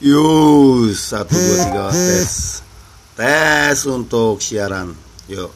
Yus satu dua tiga tes, tes untuk siaran. Yuk.